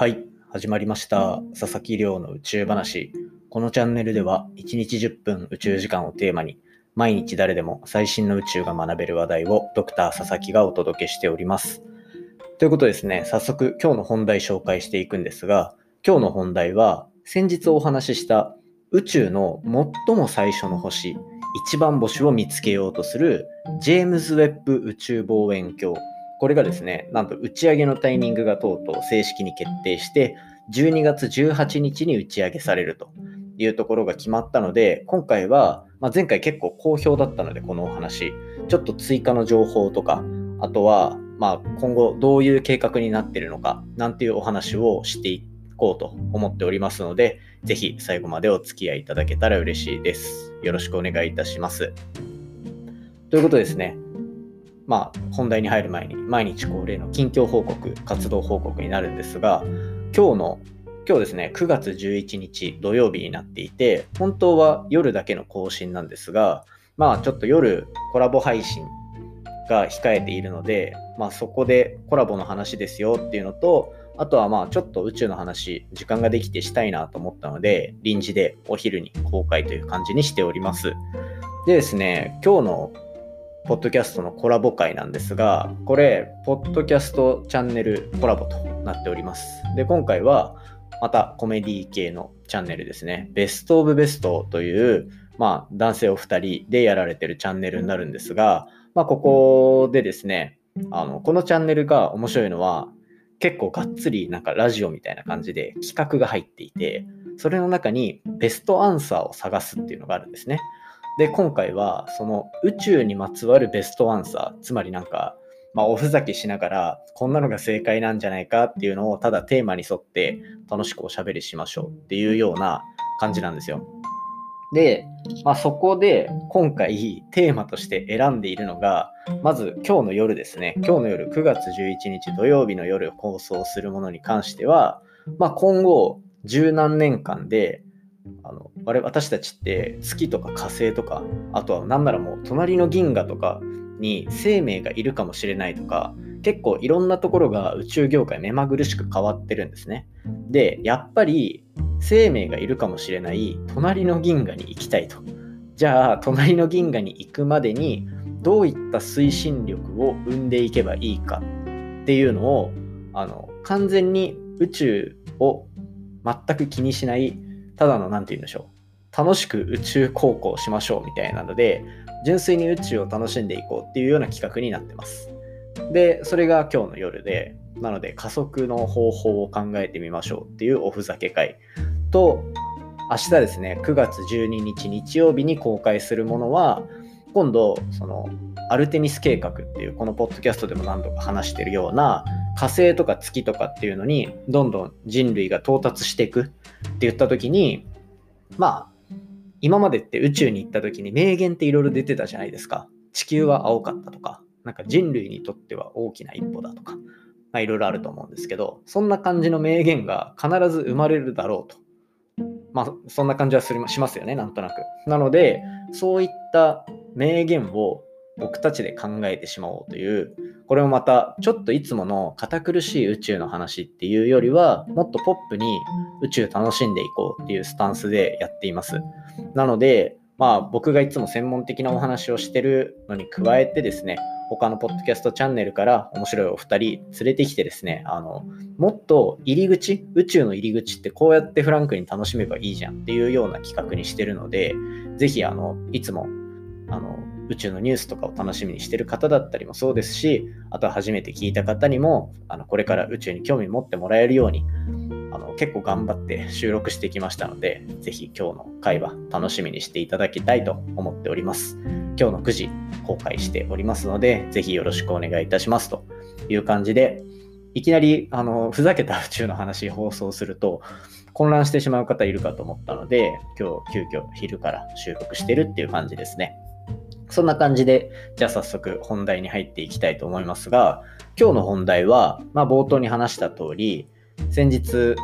はい、始まりました。佐々木亮の宇宙話。このチャンネルでは、1日10分宇宙時間をテーマに、毎日誰でも最新の宇宙が学べる話題をドクター佐々木がお届けしております。ということですね、早速今日の本題紹介していくんですが、今日の本題は、先日お話しした宇宙の最も最初の星、一番星を見つけようとするジェームズ・ウェッブ宇宙望遠鏡これがですね、なんと打ち上げのタイミングがとうとう正式に決定して、12月18日に打ち上げされるというところが決まったので、今回は、まあ、前回結構好評だったので、このお話、ちょっと追加の情報とか、あとは、まあ、今後どういう計画になっているのか、なんていうお話をしていこうと思っておりますので、ぜひ最後までお付き合いいただけたら嬉しいです。よろしくお願いいたします。ということですね、まあ、本題に入る前に毎日恒例の近況報告、活動報告になるんですが、今日の、今日ですね、9月11日土曜日になっていて、本当は夜だけの更新なんですが、まあちょっと夜コラボ配信が控えているので、まあそこでコラボの話ですよっていうのと、あとはまあちょっと宇宙の話、時間ができてしたいなと思ったので、臨時でお昼に公開という感じにしております。でですね、今日のポッドキャストのコラボ会なんですが、これ、ポッドキャストチャンネルコラボとなっております。で、今回は、またコメディ系のチャンネルですね。ベストオブベストという、まあ、男性お二人でやられてるチャンネルになるんですが、まあ、ここでですね、あの、このチャンネルが面白いのは、結構がっつりなんかラジオみたいな感じで企画が入っていて、それの中にベストアンサーを探すっていうのがあるんですね。で、今回はその宇宙にまつわるベストアンサー、つまりなんか、まあ、おふざけしながら、こんなのが正解なんじゃないかっていうのを、ただテーマに沿って楽しくおしゃべりしましょうっていうような感じなんですよ。で、まあ、そこで今回テーマとして選んでいるのが、まず今日の夜ですね。今日の夜、9月11日土曜日の夜放送するものに関しては、まあ、今後十何年間であの我々私たちって月とか火星とかあとは何ならもう隣の銀河とかに生命がいるかもしれないとか結構いろんなところが宇宙業界目まぐるしく変わってるんですね。でやっぱり生命がいるかもしれない隣の銀河に行きたいと。じゃあ隣の銀河に行くまでにどういった推進力を生んでいけばいいかっていうのをあの完全に宇宙を全く気にしないただの何て言うんでしょう。楽しく宇宙航行しましょうみたいなので純粋に宇宙を楽しんでいこうっていうような企画になってます。でそれが今日の夜でなので加速の方法を考えてみましょうっていうおふざけ会と明日ですね9月12日日曜日に公開するものは今度そのアルテミス計画っていうこのポッドキャストでも何度か話してるような火星とか月とかっていうのにどんどん人類が到達していくって言った時にまあ今までって宇宙に行った時に名言っていろいろ出てたじゃないですか。地球は青かったとかなんか人類にとっては大きな一歩だとかいろいろあると思うんですけどそんな感じの名言が必ず生まれるだろうと。まあそんな感じはするしますよねなんとなく。なのでそういった名言を僕たちで考えてしまおうというこれもまたちょっといつもの堅苦しい宇宙の話っていうよりはもっとポップに宇宙楽しんでいこうっていうスタンスでやっています。なのでまあ僕がいつも専門的なお話をしてるのに加えてですね他のポッドキャストチャンネルから面白いお二人連れてきてですねあのもっと入り口宇宙の入り口ってこうやってフランクに楽しめばいいじゃんっていうような企画にしてるのでぜひあのいつもあの宇宙のニュースとかを楽しみにしてる方だったりもそうですし、あとは初めて聞いた方にも、あのこれから宇宙に興味持ってもらえるように、あの結構頑張って収録してきましたので、ぜひ今日の会話楽しみにしていただきたいと思っております。今日の9時公開しておりますので、ぜひよろしくお願いいたしますという感じで、いきなりあのふざけた宇宙の話放送すると混乱してしまう方いるかと思ったので、今日急遽昼から収録してるっていう感じですね。そんな感じで、じゃあ早速本題に入っていきたいと思いますが、今日の本題は、まあ、冒頭に話した通り、先日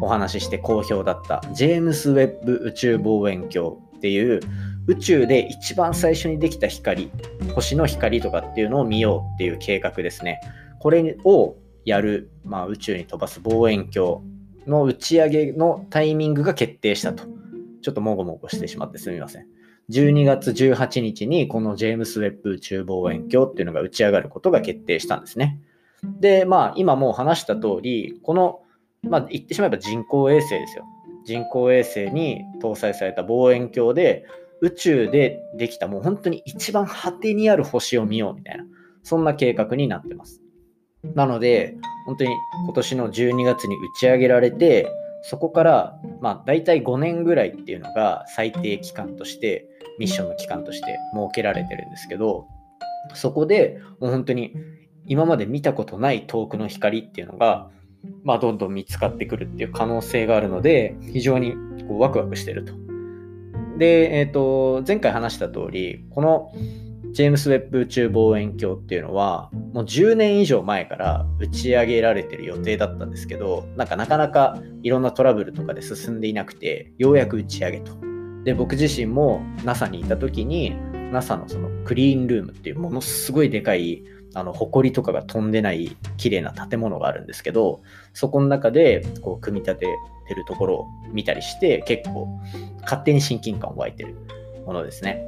お話しして好評だったジェームス・ウェッブ宇宙望遠鏡っていう宇宙で一番最初にできた光、星の光とかっていうのを見ようっていう計画ですね。これをやる、まあ、宇宙に飛ばす望遠鏡の打ち上げのタイミングが決定したと。ちょっともごもごしてしまってすみません。12月18日にこのジェームス・ウェッブ宇宙望遠鏡っていうのが打ち上がることが決定したんですね。で、まあ今もう話した通り、この、まあ言ってしまえば人工衛星ですよ。人工衛星に搭載された望遠鏡で宇宙でできたもう本当に一番果てにある星を見ようみたいな、そんな計画になってます。なので、本当に今年の12月に打ち上げられて、そこから、まあ、大体5年ぐらいっていうのが最低期間として、ミッションの期間として設けられてるんですけど、そこでもう本当に今まで見たことない遠くの光っていうのが、まあ、どんどん見つかってくるっていう可能性があるので、非常にこうワクワクしてると。で、えっ、ー、と、前回話した通り、このジェームス・ウェッブ宇宙望遠鏡っていうのは、もう10年以上前から打ち上げられてる予定だったんですけど、なんかなかなかいろんなトラブルとかで進んでいなくて、ようやく打ち上げと。で、僕自身も NASA にいた時に、NASA のそのクリーンルームっていうものすごいでかいあの埃とかが飛んでない綺麗な建物があるんですけどそこの中でこう組み立ててるところを見たりして結構勝手に親近感湧いてるものですね。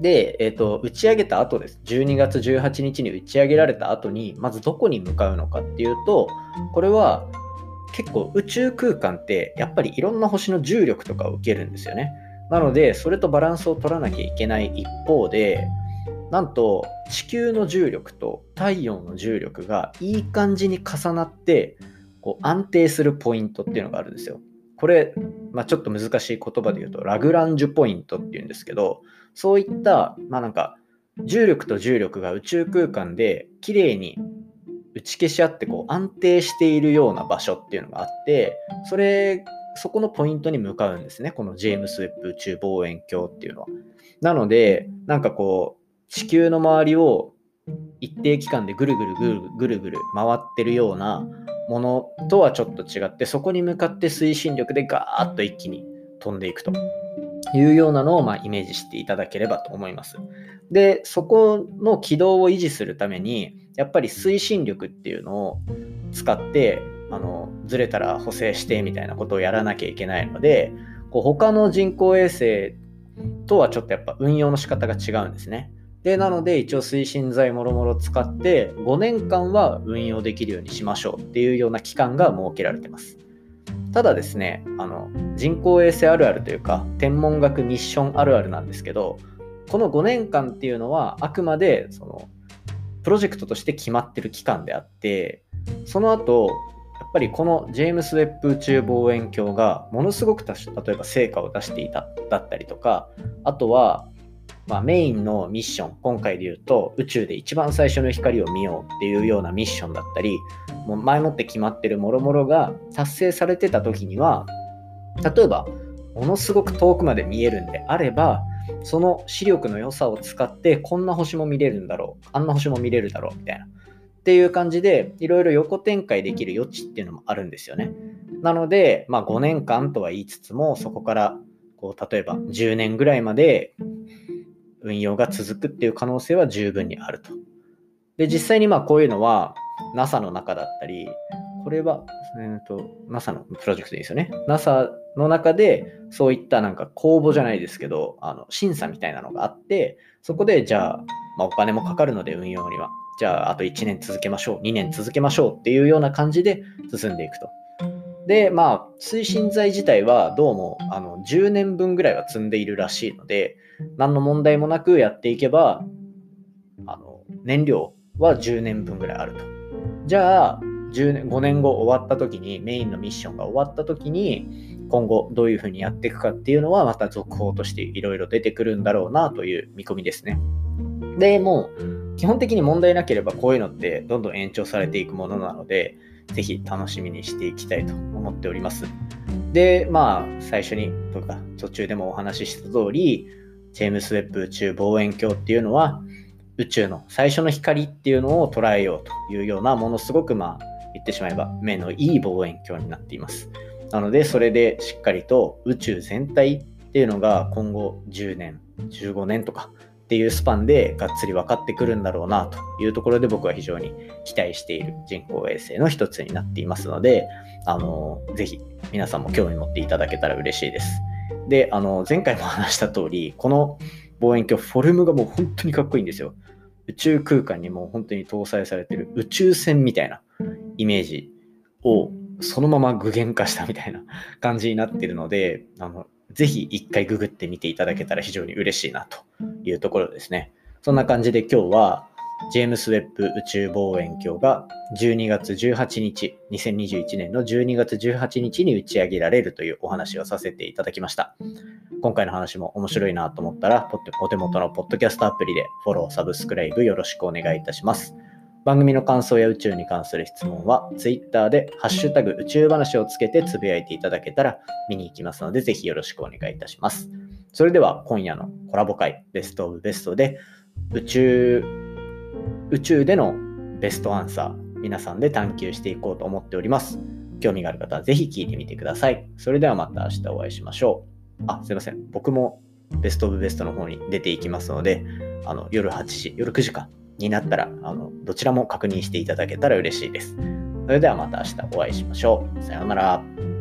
で、えーと、打ち上げた後です。12月18日に打ち上げられた後に、まずどこに向かうのかっていうと、これは結構宇宙空間ってやっぱりいろんな星の重力とかを受けるんですよね。なので、それとバランスを取らなきゃいけない一方で、なんと地球の重力と太陽の重力がいい感じに重なってこう安定するポイントっていうのがあるんですよ。これ、まあ、ちょっと難しい言葉で言うとラグランジュポイントっていうんですけどそういった、まあなんか、重力と重力が宇宙空間で綺麗に打ち消し合ってこう安定しているような場所っていうのがあって、それ、そこのポイントに向かうんですね。このジェームス・ウェッブ宇宙望遠鏡っていうのは。なので、なんかこう、地球の周りを一定期間でぐるぐるぐるぐるぐる回ってるようなものとはちょっと違って、そこに向かって推進力でガーッと一気に飛んでいくと。いうようなのをまあイメージしていただければと思います。で、そこの軌道を維持するために、やっぱり推進力っていうのを使って、あのずれたら補正してみたいなことをやらなきゃいけないので、こう他の人工衛星とはちょっとやっぱ運用の仕方が違うんですね。で、なので一応推進剤もろもろ使って5年間は運用できるようにしましょうっていうような期間が設けられてます。ただですね、あの人工衛星あるあるというか、天文学ミッションあるあるなんですけど、この5年間っていうのはあくまでそのプロジェクトとして決まってる期間であって、その後、やっぱりこのジェームス・ウェッブ宇宙望遠鏡がものすごく例えば成果を出していただったりとか、あとはまあ、メインのミッション、今回で言うと、宇宙で一番最初の光を見ようっていうようなミッションだったり、もう前もって決まってるもろもろが達成されてた時には、例えば、ものすごく遠くまで見えるんであれば、その視力の良さを使って、こんな星も見れるんだろう、あんな星も見れるだろう、みたいな。っていう感じで、いろいろ横展開できる余地っていうのもあるんですよね。なので、まあ5年間とは言いつつも、そこから、こう、例えば10年ぐらいまで運用が続くっていう可能性は十分にあると。で、実際にまあこういうのは NASA の中だったり、これは、えーと、NASA のプロジェクトですよね。NASA の中でそういったなんか公募じゃないですけど、あの審査みたいなのがあって、そこでじゃあ、まあ、お金もかかるので運用には、じゃああと1年続けましょう、2年続けましょうっていうような感じで進んでいくと。で、まあ、推進剤自体はどうもあの10年分ぐらいは積んでいるらしいので、何の問題もなくやっていけば、あの燃料は10年分ぐらいあると。じゃあ、10年5年後終わった時に、メインのミッションが終わった時に、今後どういうふうにやっていくかっていうのは、また続報としていろいろ出てくるんだろうなという見込みですね。で、もう、基本的に問題なければこういうのってどんどん延長されていくものなので、ぜひ楽しみにしていきたいと思っております。で、まあ、最初にとか途中でもお話しした通り、ジェームス・ウェッブ宇宙望遠鏡っていうのは、宇宙の最初の光っていうのを捉えようというようなものすごくまあ言ってしまえば目のいい望遠鏡になっています。なのでそれでしっかりと宇宙全体っていうのが今後10年、15年とかっていうスパンでがっつり分かってくるんだろうなというところで僕は非常に期待している人工衛星の一つになっていますので、あの、ぜひ皆さんも興味持っていただけたら嬉しいです。で、あの、前回も話した通り、この望遠鏡、フォルムがもう本当にかっこいいんですよ。宇宙空間にもう本当に搭載されてる宇宙船みたいなイメージをそのまま具現化したみたいな感じになってるので、あの、ぜひ一回ググってみていただけたら非常に嬉しいなというところですね。そんな感じで今日は、ジェームス・ウェッブ宇宙望遠鏡が12月18日、2021年の12月18日に打ち上げられるというお話をさせていただきました。今回の話も面白いなと思ったら、お手元のポッドキャストアプリでフォロー、サブスクライブよろしくお願いいたします。番組の感想や宇宙に関する質問は、Twitter でハッシュタグ宇宙話をつけてつぶやいていただけたら見に行きますので、ぜひよろしくお願いいたします。それでは今夜のコラボ会、ベストオブベストで宇宙、宇宙でのベストアンサー、皆さんで探求していこうと思っております。興味がある方はぜひ聞いてみてください。それではまた明日お会いしましょう。あ、すいません。僕もベストオブベストの方に出ていきますので、あの夜8時、夜9時かになったら、あのどちらも確認していただけたら嬉しいです。それではまた明日お会いしましょう。さようなら。